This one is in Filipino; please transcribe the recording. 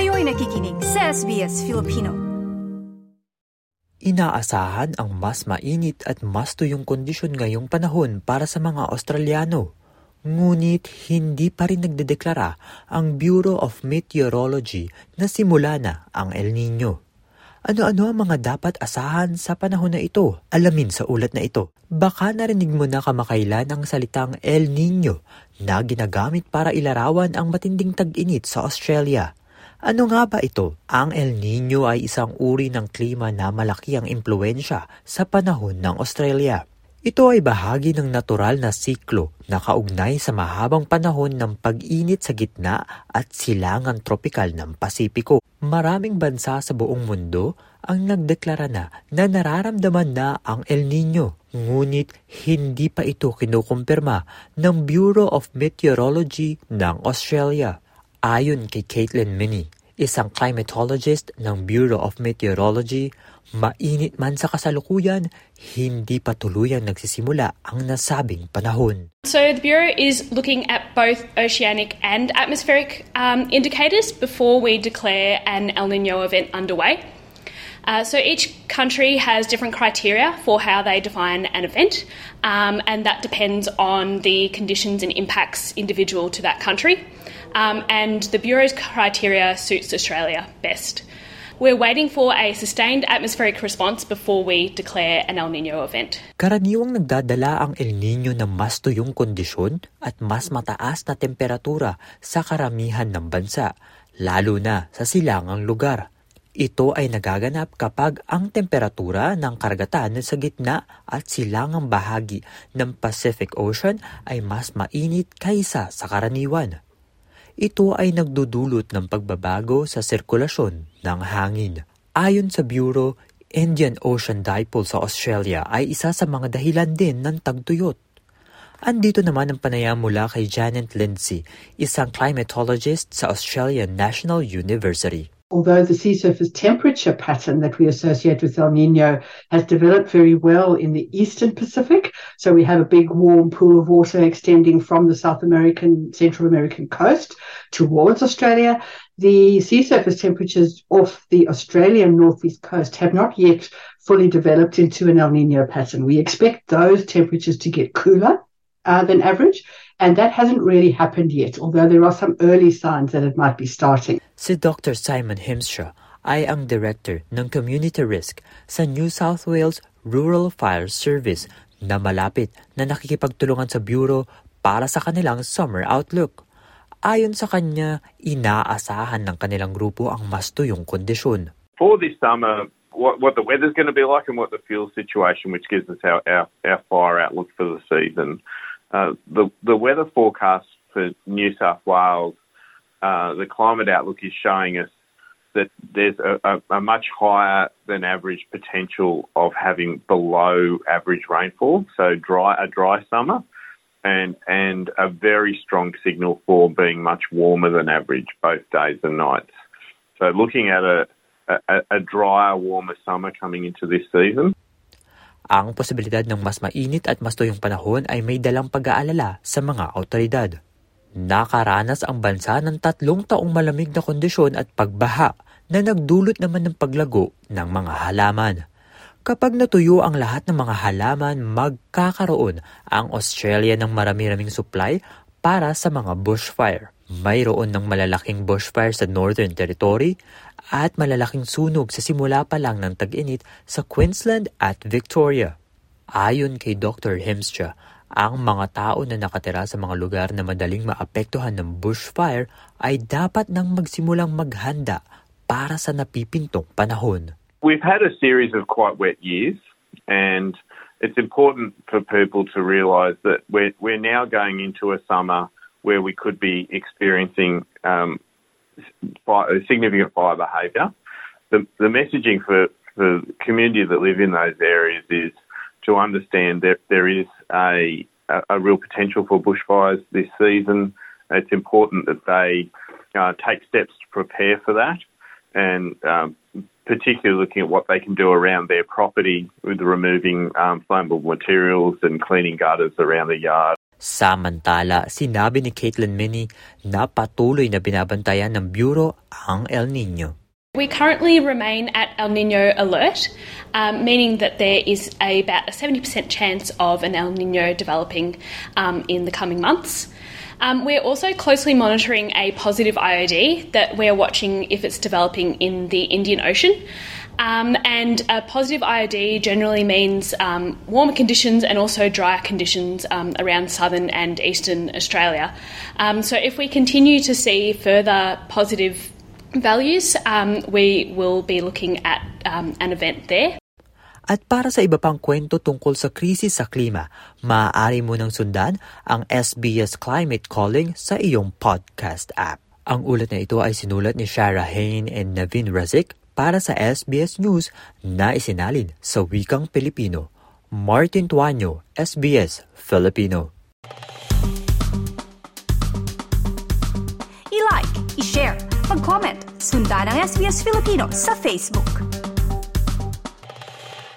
Kayo'y nakikinig sa SBS Filipino. Inaasahan ang mas mainit at mas tuyong kondisyon ngayong panahon para sa mga Australiano. Ngunit hindi pa rin nagdedeklara ang Bureau of Meteorology na simula na ang El Nino. Ano-ano ang mga dapat asahan sa panahon na ito? Alamin sa ulat na ito. Baka narinig mo na kamakailan ang salitang El Nino na ginagamit para ilarawan ang matinding tag-init sa Australia. Ano nga ba ito? Ang El Nino ay isang uri ng klima na malaki ang impluensya sa panahon ng Australia. Ito ay bahagi ng natural na siklo na kaugnay sa mahabang panahon ng pag-init sa gitna at silangan tropikal ng Pasipiko. Maraming bansa sa buong mundo ang nagdeklara na na nararamdaman na ang El Nino. Ngunit hindi pa ito kinukumpirma ng Bureau of Meteorology ng Australia. Ayon kay Caitlin Minnie, isang climatologist ng Bureau of Meteorology, Mainit man sa kasalukuyan, hindi pa tuluyang nagsisimula ang nasabing panahon. So the Bureau is looking at both oceanic and atmospheric um, indicators before we declare an El Nino event underway. Uh, so each country has different criteria for how they define an event, um, and that depends on the conditions and impacts individual to that country. Um, and the Bureau's criteria suits Australia best. We're waiting for a sustained atmospheric response before we declare an El Nino event. Karaniwang nagdadala ang El Nino ng mas tuyong kondisyon at mas mataas na temperatura sa karamihan ng bansa, lalo na sa silangang lugar. Ito ay nagaganap kapag ang temperatura ng karagatan sa gitna at silangang bahagi ng Pacific Ocean ay mas mainit kaysa sa karaniwan. Ito ay nagdudulot ng pagbabago sa sirkulasyon ng hangin. Ayon sa Bureau, Indian Ocean Dipole sa Australia ay isa sa mga dahilan din ng tagtuyot. Andito naman ang panayam mula kay Janet Lindsay, isang climatologist sa Australian National University. Although the sea surface temperature pattern that we associate with El Nino has developed very well in the eastern Pacific, so we have a big warm pool of water extending from the South American, Central American coast towards Australia, the sea surface temperatures off the Australian northeast coast have not yet fully developed into an El Nino pattern. We expect those temperatures to get cooler uh, than average, and that hasn't really happened yet, although there are some early signs that it might be starting. Si Dr. Simon Himstra ay ang Director ng Community Risk sa New South Wales Rural Fire Service na malapit na nakikipagtulungan sa Bureau para sa kanilang summer outlook. Ayon sa kanya, inaasahan ng kanilang grupo ang mas tuyong kondisyon. For this summer, what, what the weather's going to be like and what the fuel situation, which gives us our, our, our fire outlook for the season. Uh, the, the weather forecast for New South Wales uh, the climate outlook is showing us that there's a, a, a, much higher than average potential of having below average rainfall, so dry a dry summer, and and a very strong signal for being much warmer than average both days and nights. So looking at a a, a drier, warmer summer coming into this season. Ang posibilidad ng mas mainit at mas tuyong panahon ay may dalang pag-aalala sa mga autoridad. Nakaranas ang bansa ng tatlong taong malamig na kondisyon at pagbaha na nagdulot naman ng paglago ng mga halaman. Kapag natuyo ang lahat ng mga halaman, magkakaroon ang Australia ng marami-raming supply para sa mga bushfire. Mayroon ng malalaking bushfire sa Northern Territory at malalaking sunog sa simula pa lang ng tag-init sa Queensland at Victoria. Ayon kay Dr. Hemstra, ang mga tao na nakatira sa mga lugar na madaling maapektuhan ng bushfire ay dapat nang magsimulang maghanda para sa napipintong panahon. We've had a series of quite wet years and it's important for people to realise that we're, we're now going into a summer where we could be experiencing um, significant fire behaviour. The, the messaging for, the community that live in those areas is to understand that there is a, a real potential for bushfires this season. It's important that they uh, take steps to prepare for that and um, particularly looking at what they can do around their property with removing um, flammable materials and cleaning gutters around the yard. Samantala, sinabi ni Caitlin Minnie na patuloy na binabantayan ng Bureau ang El Nino. We currently remain at El Nino alert, um, meaning that there is a, about a 70% chance of an El Nino developing um, in the coming months. Um, we're also closely monitoring a positive IOD that we're watching if it's developing in the Indian Ocean. Um, and a positive IOD generally means um, warmer conditions and also drier conditions um, around southern and eastern Australia. Um, so, if we continue to see further positive values, um, we will be looking at um, an event there. At para sa iba pang kwento tungkol sa krisis sa klima, maaari mo nang sundan ang SBS Climate Calling sa iyong podcast app. Ang ulat na ito ay sinulat ni Shara Hain and Navin Razik para sa SBS News na isinalin sa wikang Pilipino. Martin Tuanyo, SBS Filipino. I-like, i-share, mag-comment, sundan ang SBS Filipino sa Facebook.